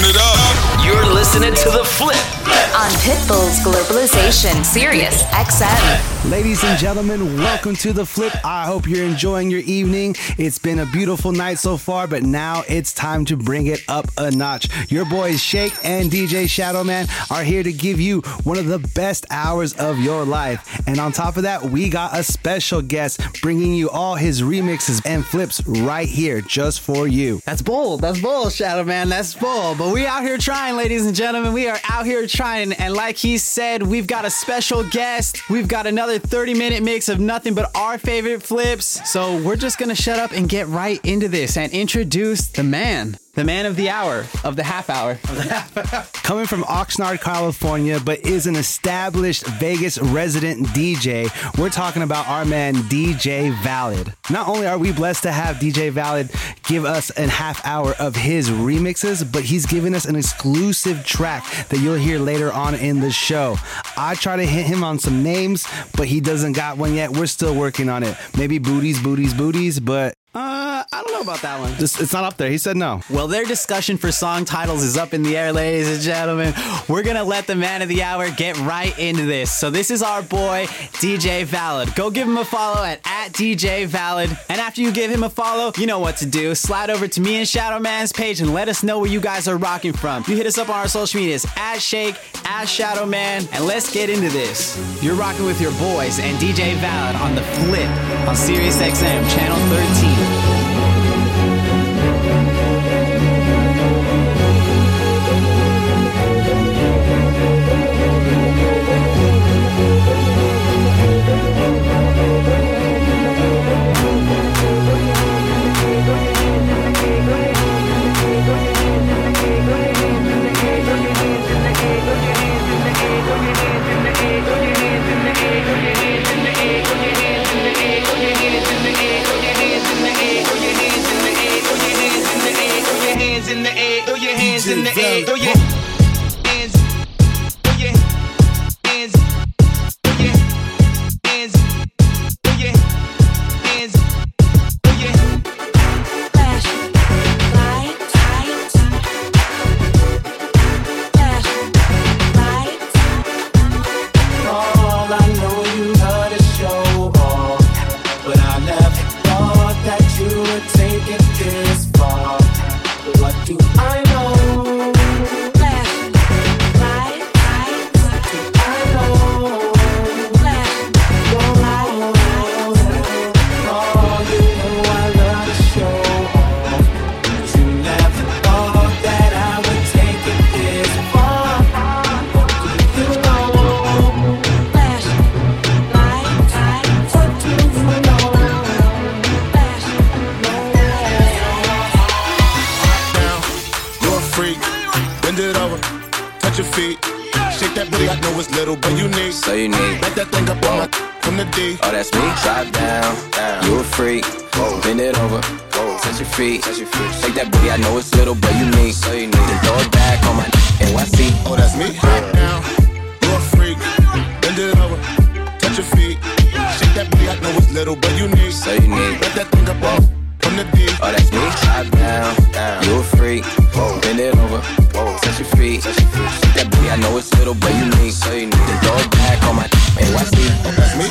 Turn it up. You're listening to The Flip on Pitbull's Globalization, Sirius XM. Ladies and gentlemen, welcome to The Flip. I hope you're enjoying your evening. It's been a beautiful night so far, but now it's time to bring it up a notch. Your boys Shake and DJ Shadowman are here to give you one of the best hours of your life. And on top of that, we got a special guest bringing you all his remixes and flips right here just for you. That's bold. That's bold, Shadowman. That's bold. But we out here trying, ladies and gentlemen. We are out here trying. And like he said, we've got a special guest. We've got another 30 minute mix of nothing but our favorite flips. So we're just going to shut up and get right into this and introduce the man the man of the hour, of the half hour. Coming from Oxnard, California, but is an established Vegas resident DJ, we're talking about our man DJ Valid. Not only are we blessed to have DJ Valid give us a half hour of his remixes, but he's given us an exclusive track that you'll hear later on in the show. I try to hit him on some names, but he doesn't got one yet. We're still working on it. Maybe booties, booties, booties, but uh, I don't know about that one. Just, it's not up there. He said no. Well, their discussion for song titles is up in the air, ladies and gentlemen. We're gonna let the man of the hour get right into this. So this is our boy DJ Valid. Go give him a follow at, at DJ Valid. And after you give him a follow, you know what to do. Slide over to me and Shadow Man's page and let us know where you guys are rocking from. You hit us up on our social medias at Shake, at Shadow Man, and let's get into this. You're rocking with your boys and DJ Valid on the flip on Sirius XM channel 13. In Over. Touch your feet. Touch your feet. That booty. I know it's little, but you need. So you need. Then throw it back on my NYC. That's me.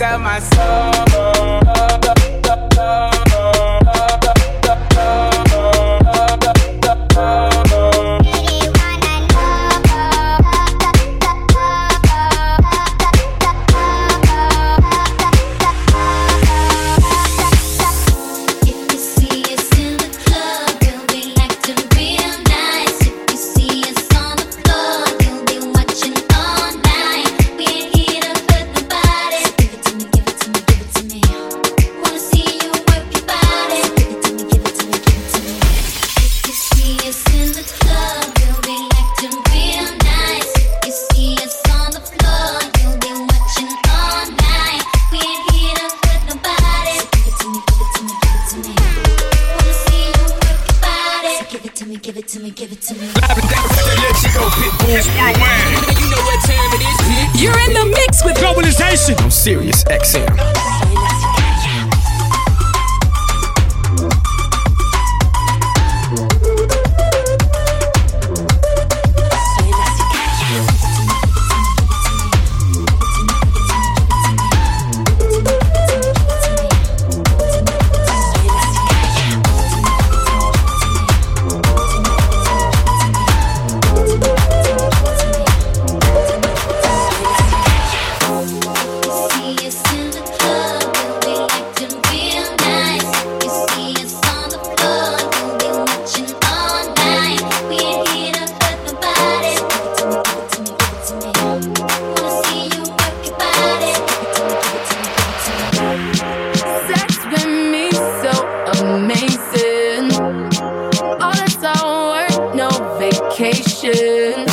Sell my soul. Vacation.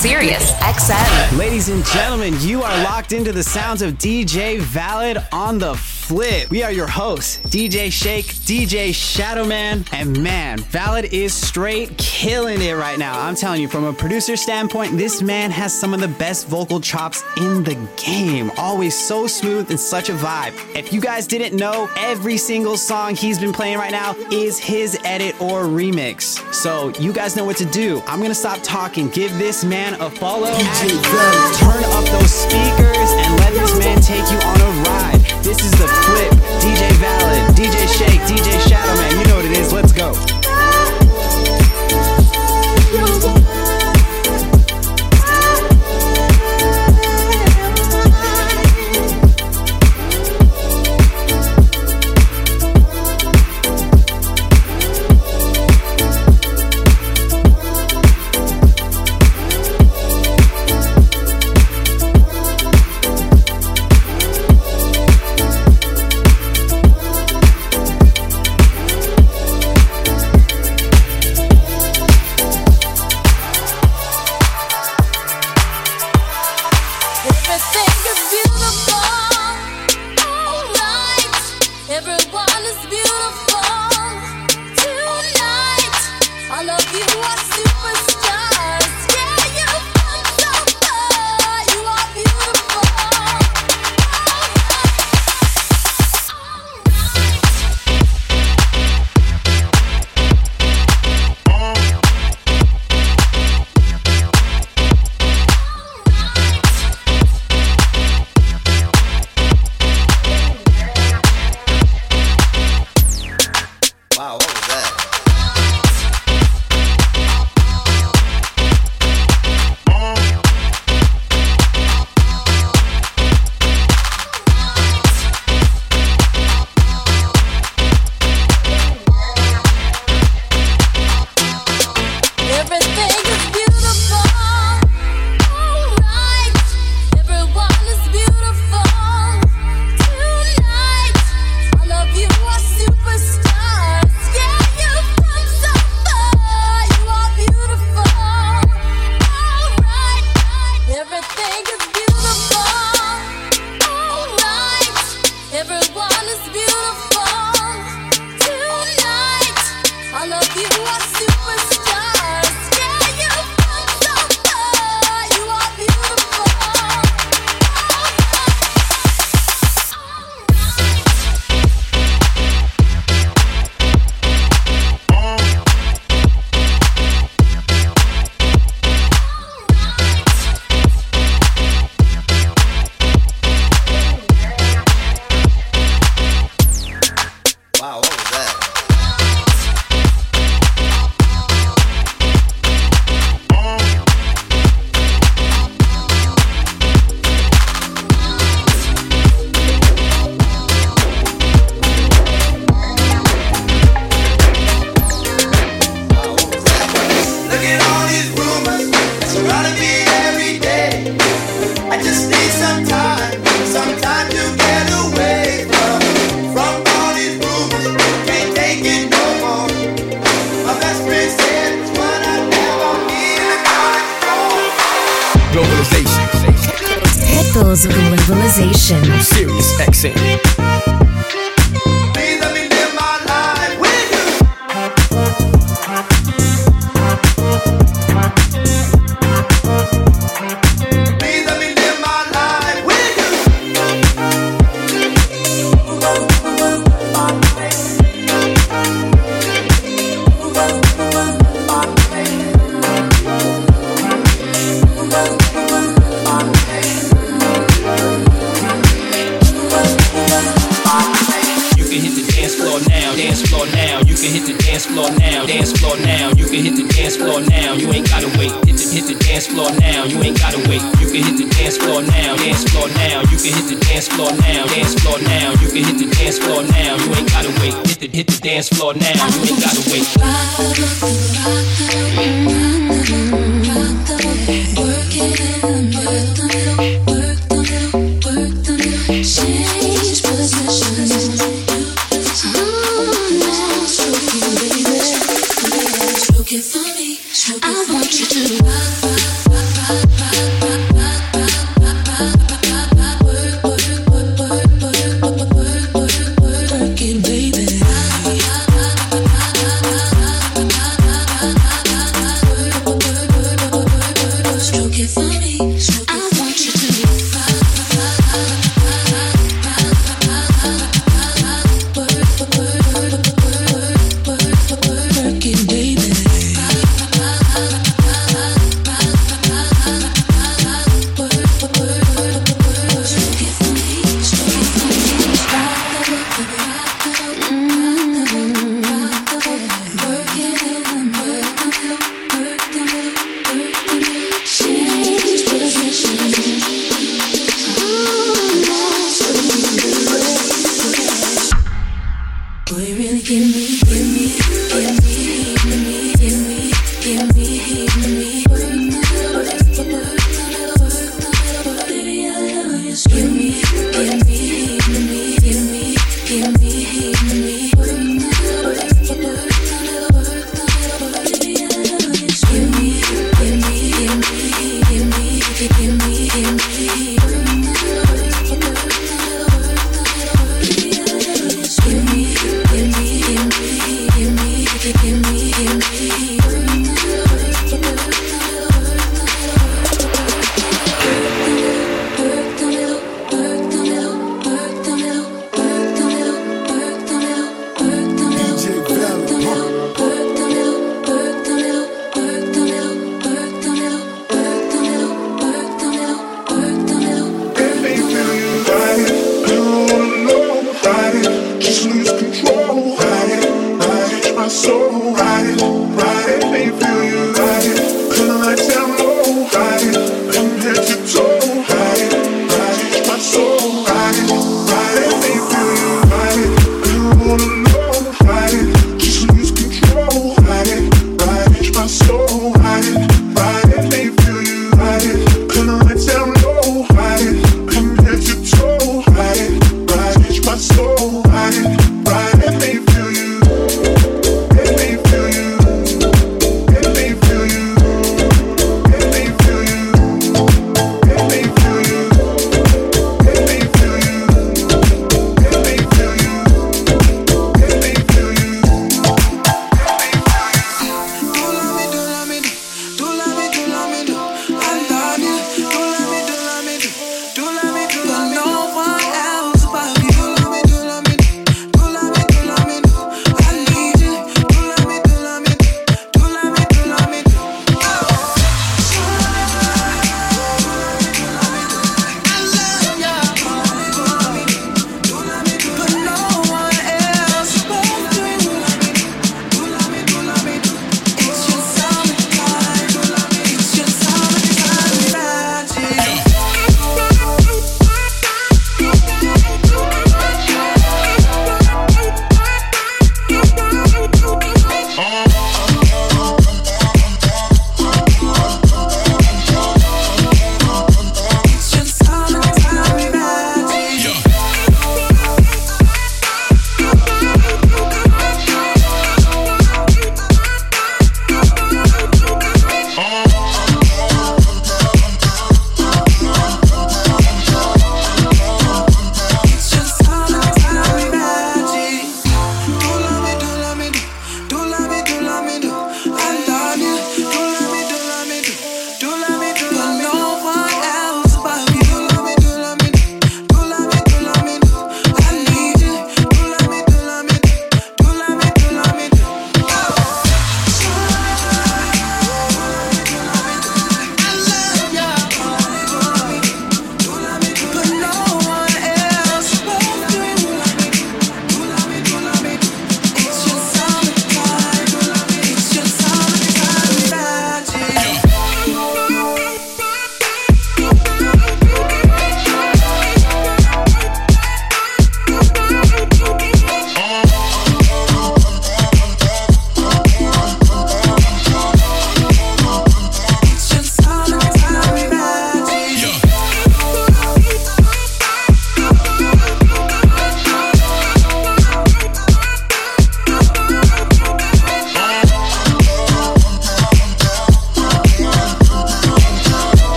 Sirius XM. Ladies and gentlemen, you are locked into the sounds of DJ Valid on the flip. We are your hosts, DJ Shake, DJ Shadowman, and man, Valid is straight killing it right now. I'm telling you, from a producer standpoint, this man has some of the best vocal chops in the game. Always so smooth and such a vibe. If you guys didn't know, every single song he's been playing right now is his edit or remix. So you guys know what to do. I'm gonna stop talking. Give this man a follow. Turn up those speakers and let this man take you on a ride. This is the flip. DJ Valid, DJ Shake, DJ Shadowman. You know what it is. Let's go. You are superstars.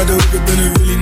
I got the hook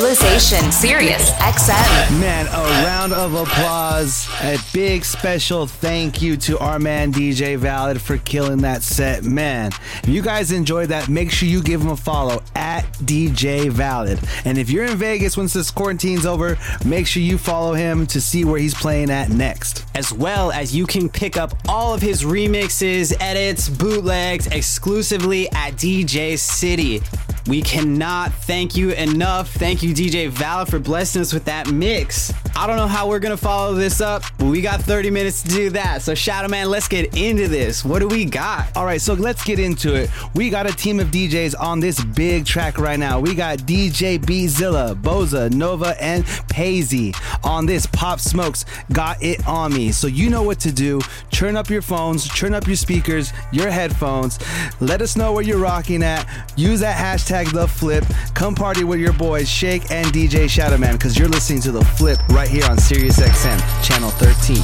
Globalization, Sirius XM. Man, a round of applause. A big special thank you to our man DJ Valid for killing that set. Man, if you guys enjoyed that, make sure you give him a follow at DJ Valid. And if you're in Vegas once this quarantine's over, make sure you follow him to see where he's playing at next. As well as you can pick up all of his remixes, edits, bootlegs exclusively at DJ City. We cannot thank you enough. Thank you, DJ Val, for blessing us with that mix. I don't know how we're gonna follow this up, but we got 30 minutes to do that. So, Shadow Man, let's get into this. What do we got? All right, so let's get into it. We got a team of DJs on this big track right now. We got DJ Beezilla, Boza, Nova, and Paisley on this Pop Smokes Got It On Me. So you know what to do. Turn up your phones, turn up your speakers, your headphones. Let us know where you're rocking at. Use that hashtag the flip. Come party with your boys Shake and DJ Shadowman because you're listening to the flip right here on Sirius XM, channel 13.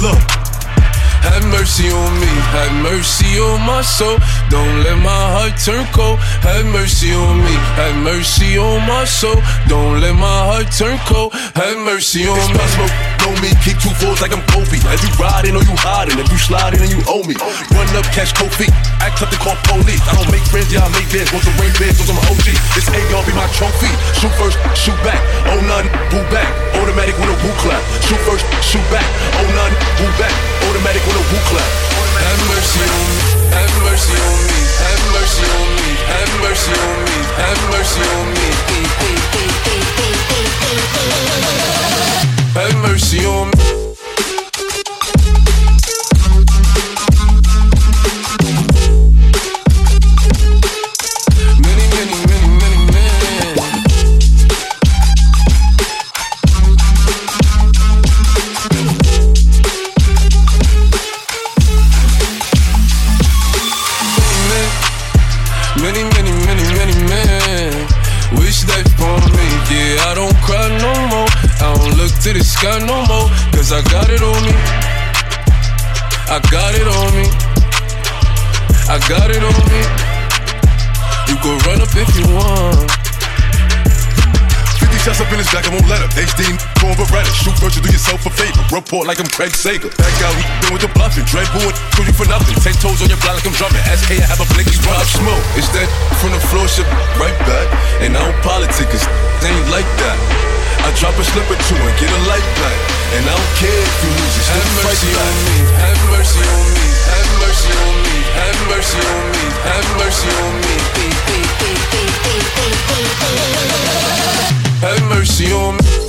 Look, have mercy on me, have mercy on my soul. Don't let my heart turn cold. Have mercy on me, have mercy on my soul. Don't let my heart turn cold. Have mercy on me. Smoke, know me, kick two fours like I'm Kobe. As you riding or you hiding, if you sliding and you owe me. Run up, catch feet, act up to call police. I don't make friends, I make bids. Want some rain beds, want some OG. This AR be my trophy. Shoot first, shoot back. Oh none, boo back. Automatic with a woo clap. Shoot first, shoot back. Oh none, boo back. Automatic with a woo clap. Have mercy on me, have mercy on me, have mercy on me, have mercy on me, have mercy on me. Have mercy on me. Craig Sager. Back out, we been with the bluffing. Dread booing, screw you for nothing. Ten toes on your block like I'm drumming. SK, I have a blinky Pop smoke, it's that from the floor, shit right back. And I don't politic, cause they ain't like that. I drop a slip or two and get a light back. And I don't care if you lose, still Have mercy on me, have mercy on me, have mercy on me, have mercy on me, have mercy on me. Have mercy on me.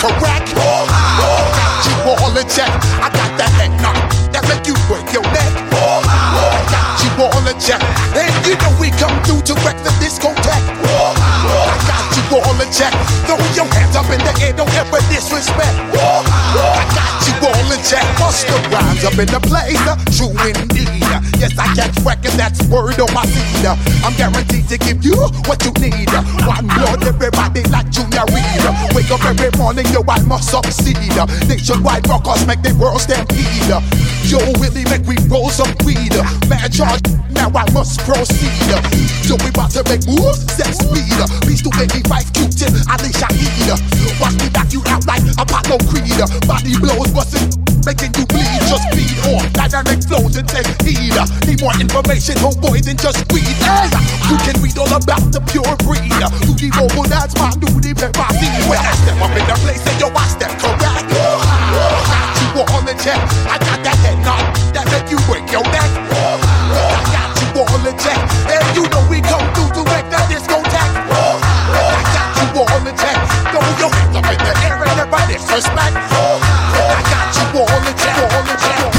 Yo, I step correct. Got you all in check. I got the head knock that make you break your neck. Got you all in check, and you know we come through to wreck the discotheque. All in check. Throw your hands up in the air, don't ever disrespect. I got you all in check. Bust the rhymes up in the place, uh, true indeed. Yes, I catch and that's word on my seed. I'm guaranteed to give you what you need. One blood, everybody like Junior Reid. Wake up every morning, yo, I must succeed. Nationwide rockers make the world stampede. Yo, Willie, make we roll some weed. Man, charge, now I must proceed. So we about to make moves, set speed. Beast to make me fight, Q-tip, Ali Shaheed. Watch me knock you out like Apollo Creed. Body blows, busting, making you bleed. Just feed on dynamic flows and take heed. Need more information, homeboy, than just weed. Hey, you can read all about the pure breed. You the mobile, that's my pepper seed. When I step up in the place, and yo, I step correct in check. I got that head knock that make you break your neck. I got you all in check. And you know we come through to wreck that discotheque. I got you all in check. Throw your hands up in the air and everybody disrespect. I got you all in check. All in check.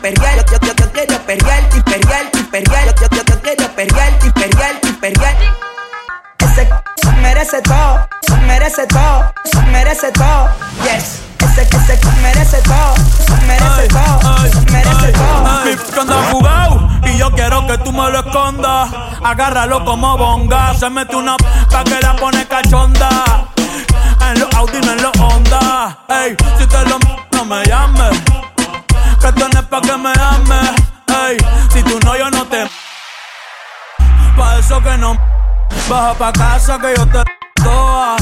imperial, yo, yo, yo, quiero imperial, imperial, imperial, yo, yo, yo, quiero imperial, imperial, imperial. Ese merece todo, merece todo, merece todo, yes. Ese que se merece todo, merece todo, merece todo. Mi anda jugado y yo quiero que tú me lo escondas. Agárralo como bonga, se mete una pa' que la pone cachonda. En los Audi, en los Honda, ey, si te lo no me llames que tú no es pa' que me ames. Ey, si tú no, yo no te. Pa' eso que no. Baja pa' casa que yo te toa.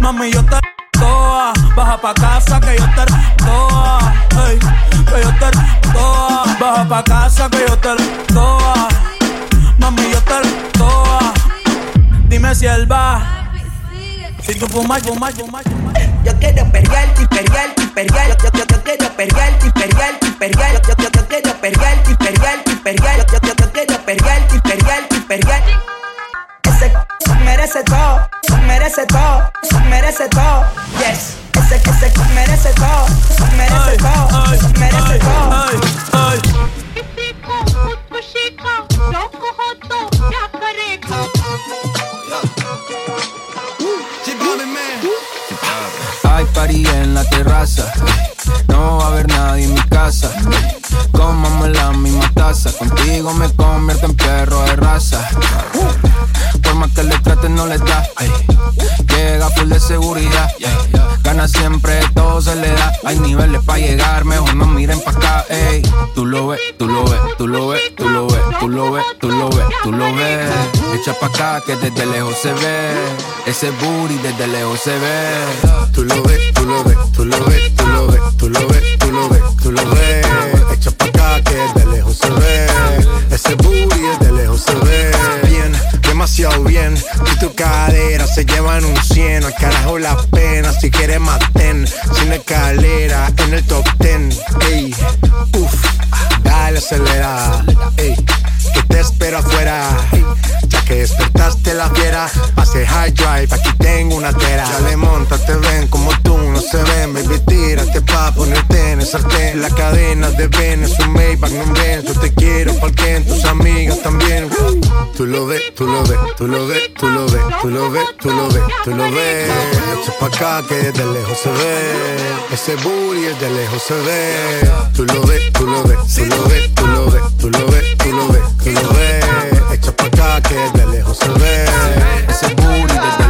Mami, yo te toa. Baja pa' casa que yo te toa. Ey, que yo te toa. Baja pa' casa que yo te toa. Mami, yo te toa. Dime si él va. Si tú fumas, fumas, fumas, fumas. Yo quiero perrear, imperial, imperial. Yo, yo, yo, yo quiero perrear, imperial, imperial. Yo, yo, yo, yo quiero perrear, imperial, imperial. Yo, yo, yo, yo quiero perrear, imperial, imperial. Ese se merece todo, merece todo, merece todo. Yes, ese que se merece todo, merece todo, merece todo. Hay party en la terraza. No va a haber nadie en mi casa. Comamos la misma taza. Contigo me convierto en perro de raza. Por más que le traten, no le da. Llega full de seguridad. Gana siempre, todo se le da. Hay niveles para llegar, mejor no miren pa' acá. Ey. Tú lo ves, tú lo ves, tú lo ves, tú lo ves, tú lo ves, tú lo ves, tú lo ves. Echa pa' acá que desde lejos se ve. Ese booty desde lejos se ve. Tú lo ves, tú lo ves, tú lo ves, tú lo ves, tú lo ves, tú lo ves, tú lo ves. Echa pa' acá que de lejos se ve. Ese booty de lejos se ve. Bien, demasiado bien. Y tu cadera se llevan un 100. Al carajo la pena. Si quieres maten. Sin escalera en el top 10. Ey, uff, dale acelera. Ey, que te espero afuera. Que despertaste la fiera, pase high drive, aquí tengo una tera. Dale, monta, te ven como tú, no se ven, baby, tírate pa' ponerte en el sartén. La cadena de Ben es un Maybach, no ven, yo te quiero, porque tus amigas también. Tú lo ves, tú lo ves, tú lo ves, tú lo ves, tú lo ves, tú lo ves, tú lo ves. Echa pa' acá que desde lejos se ve, ese booty desde lejos se ve. Tú lo ves, tú lo ves, tú lo ves, tú lo ves, tú lo ves, tú lo ves, tú lo ves. Que desde lejos se ve, ese booty desde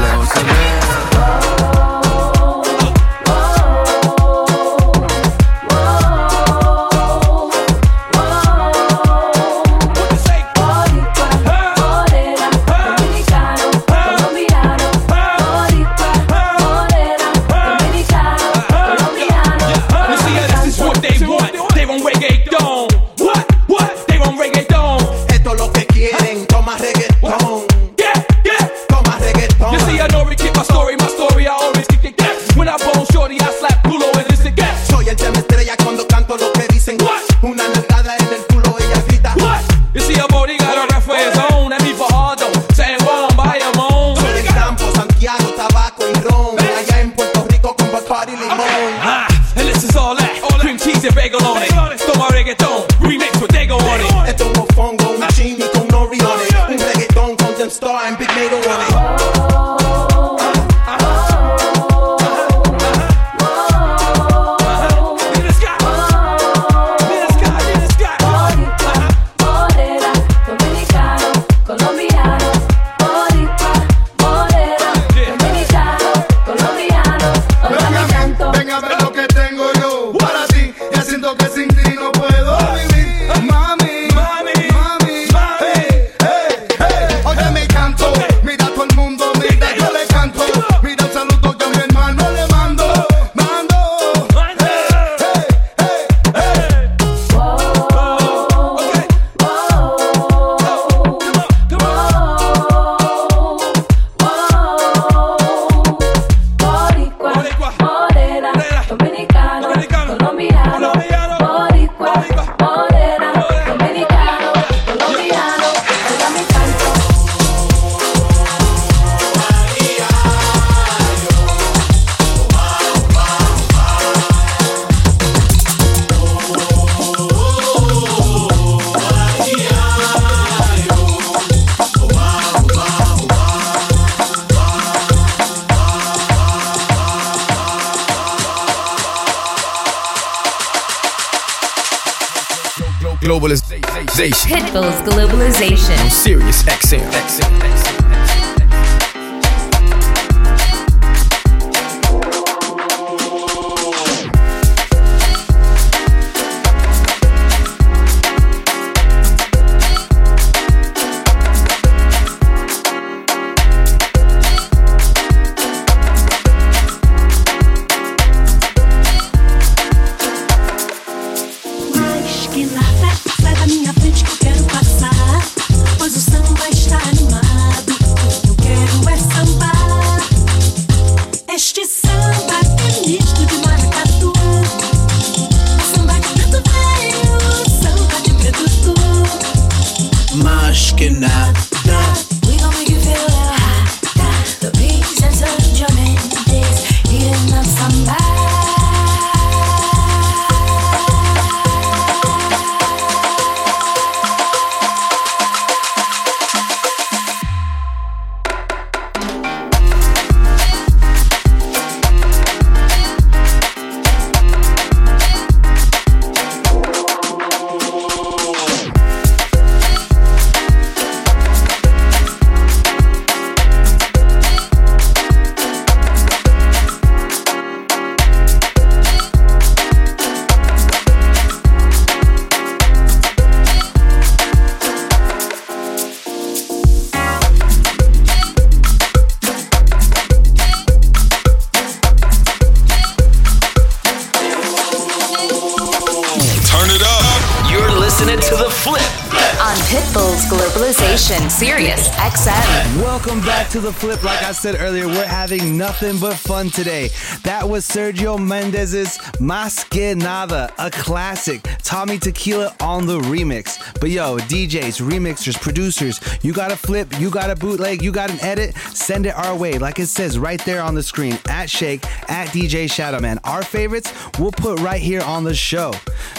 to the flip. Like I said earlier, we're having nothing but fun today. That was Sergio Mendes's Mas Que Nada, a classic. Tommy Tequila on the remix. But yo, DJs, remixers, producers, you got a flip, you got a bootleg, you got an edit, send it our way. Like it says right there on the screen at Shake, at DJ Shadowman. Our favorites we'll put right here on the show.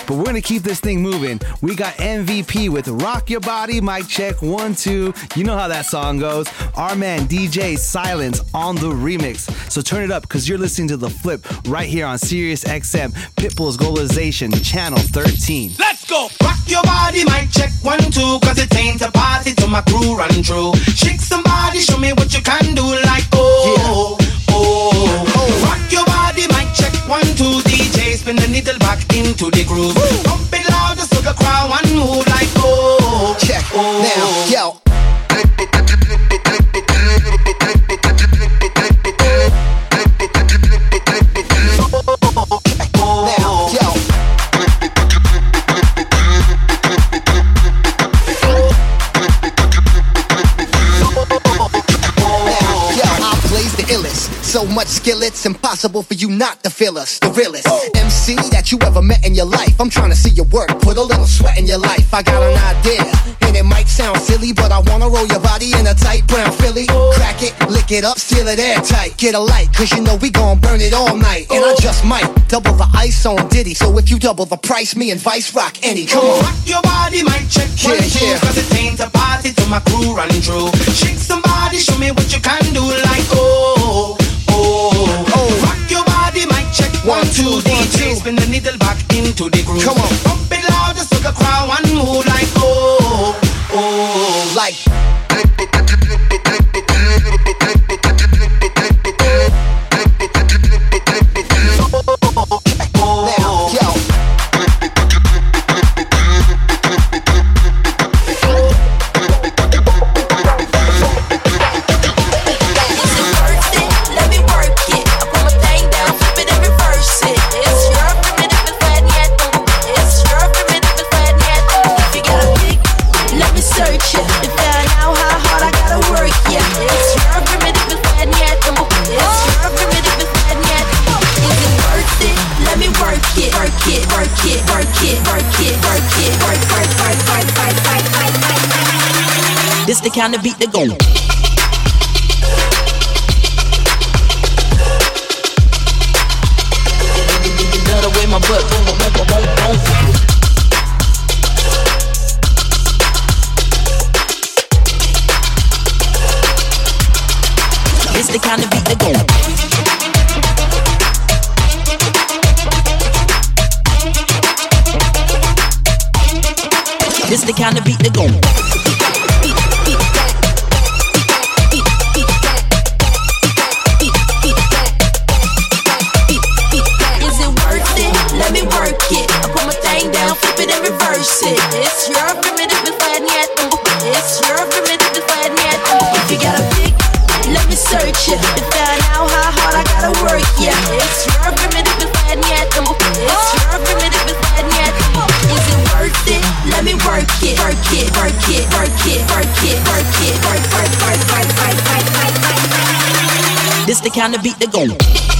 But we're gonna keep this thing moving. We got MVP with Rock Your Body, mic check, one, two. You know how that song goes. Our man DJ Silence on the remix. So turn it up because you're listening to The Flip right here on Sirius XM, Pitbull's Globalization, Channel 13. Let's go. Rock your body, mic check one, two, cause it ain't a party to my crew run through. Shake somebody, show me what you can do, like oh, oh, oh. Rock your body, mic check one, two, DJ, spin the needle back into the groove. Pump it loud, just look a crowd, one move, like oh, check Oh. now, yo. It's impossible for you not to feel us. The realest MC that you ever met in your life. I'm trying to see your work, put a little sweat in your life. I got an idea, and it might sound silly, but I wanna roll your body in a tight brown Philly. Crack it, lick it up, seal it airtight. Get a light, cause you know we gon' burn it all night. And I oh. just might double the ice on Diddy. So if you double the price, me and Vice rock any. Come on. Rock your body, might check one, Yeah, two, yeah. cause it ain't a party to my crew run through. Shake somebody, show me what you can do, like oh, oh, oh. Rock your body, mic check one, two, DJ, spin the needle back into the groove. Come on. Pump it loud, just look a crowd, one move, like oh, oh. Like. time to beat the go. time to beat the go.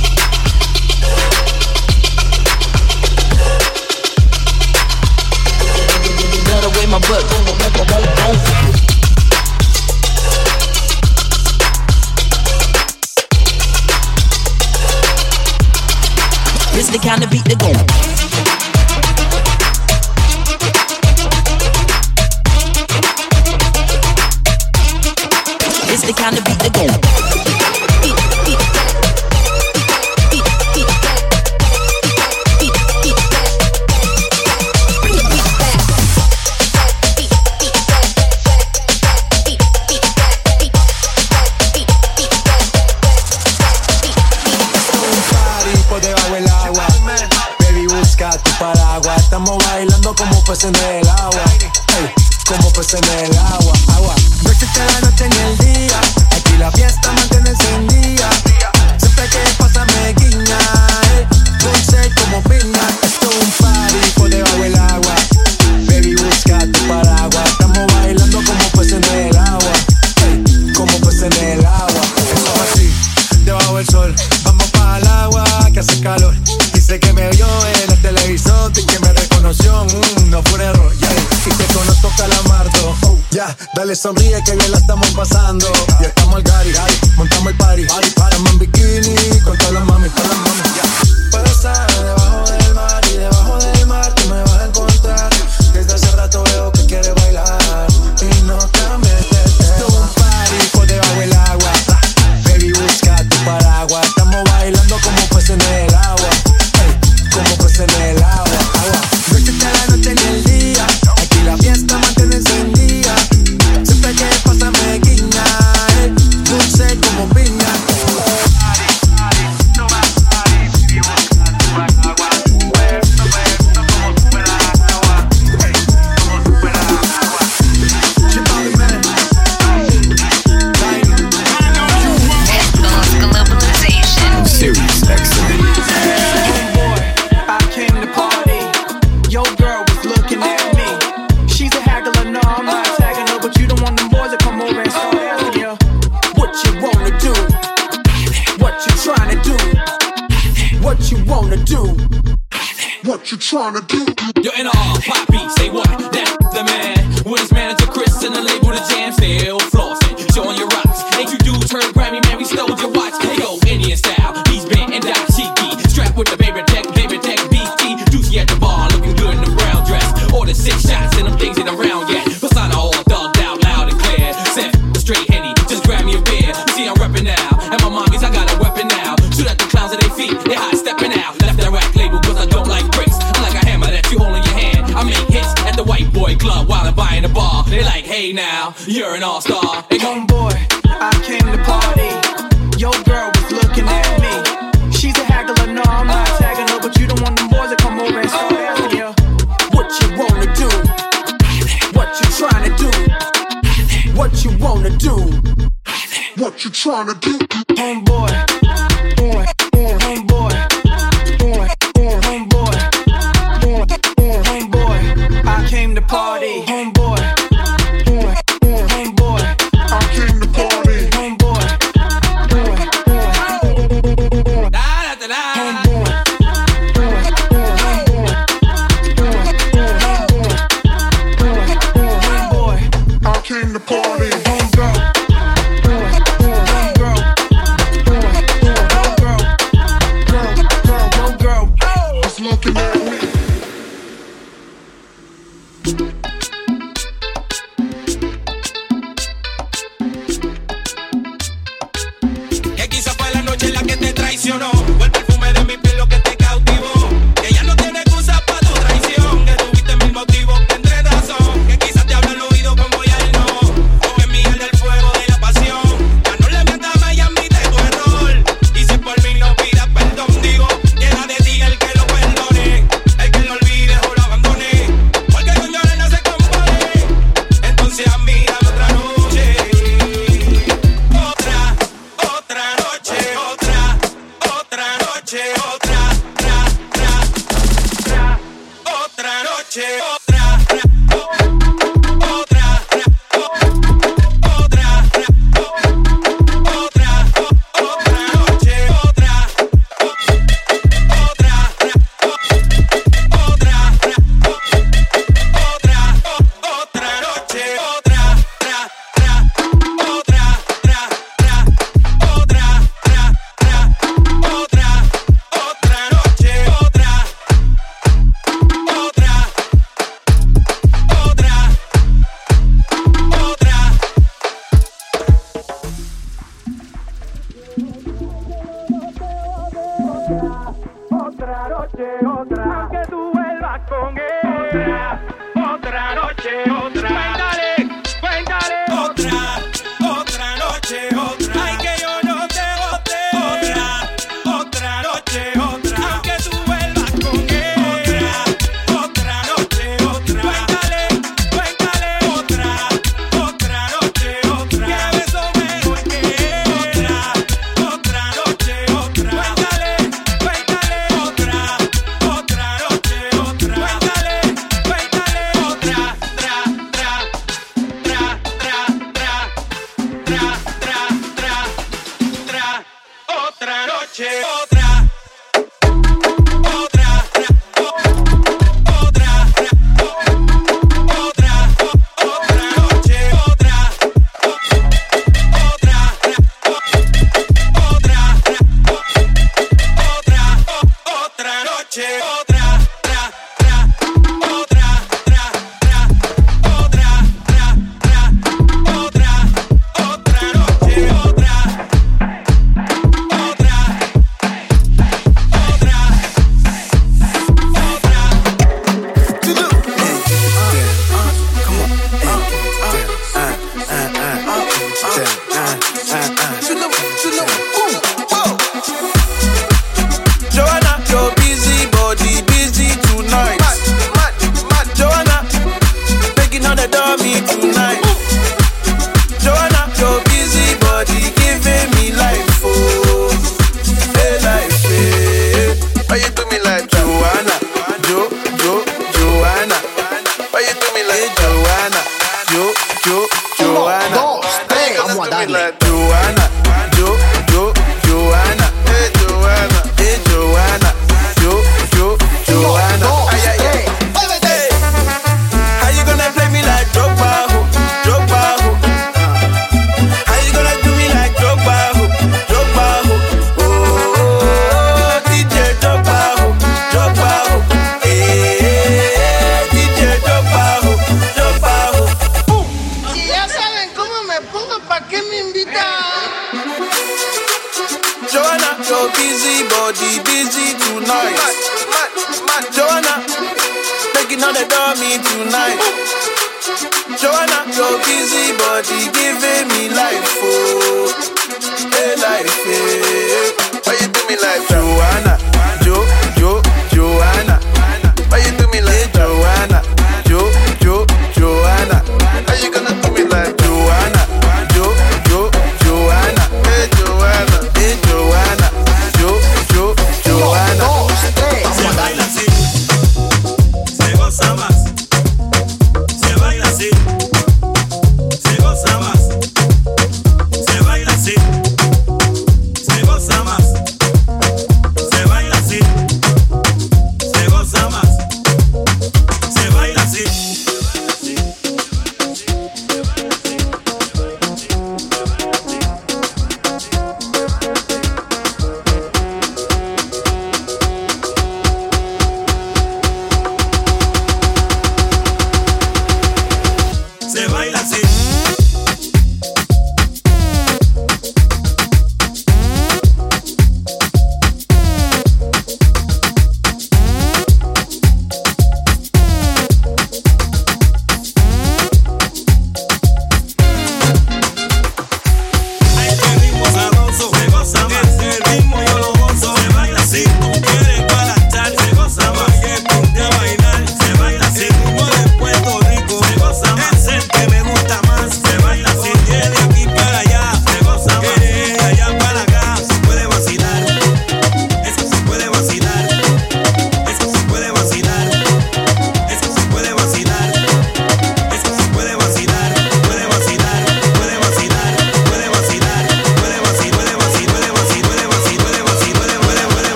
on the beat. Que quizá fue la noche en la que te traicionó. Making all the dummy tonight. Joanna, your busy body giving me life, oh, hey life, hey. Why you do me like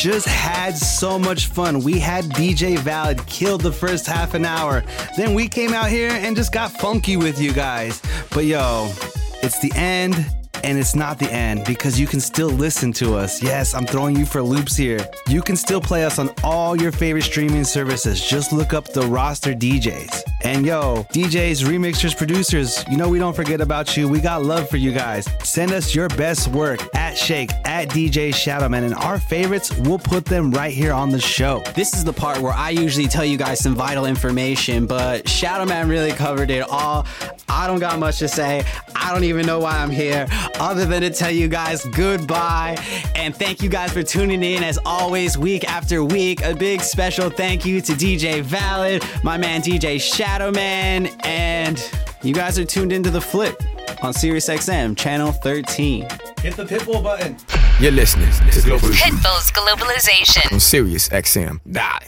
just had so much fun. We had DJ Valid killed the first half an hour. Then we came out here and just got funky with you guys. But yo, it's the end. And it's not the end because you can still listen to us. Yes, I'm throwing you for loops here. You can still play us on all your favorite streaming services. Just look up the roster DJs. And yo, DJs, remixers, producers, you know we don't forget about you. We got love for you guys. Send us your best work at Shake, at DJ Shadowman, and our favorites, we'll put them right here on the show. This is the part where I usually tell you guys some vital information, but Shadowman really covered it all. I don't got much to say. I don't even know why I'm here, other than to tell you guys goodbye. And thank you guys for tuning in as always, week after week. A big special thank you to DJ Valid, my man DJ Shadowman, and you guys are tuned into the flip on SiriusXM channel 13. Hit the pitbull button. You're listening to Global Pitbull's Globalization. on Sirius XM. Die.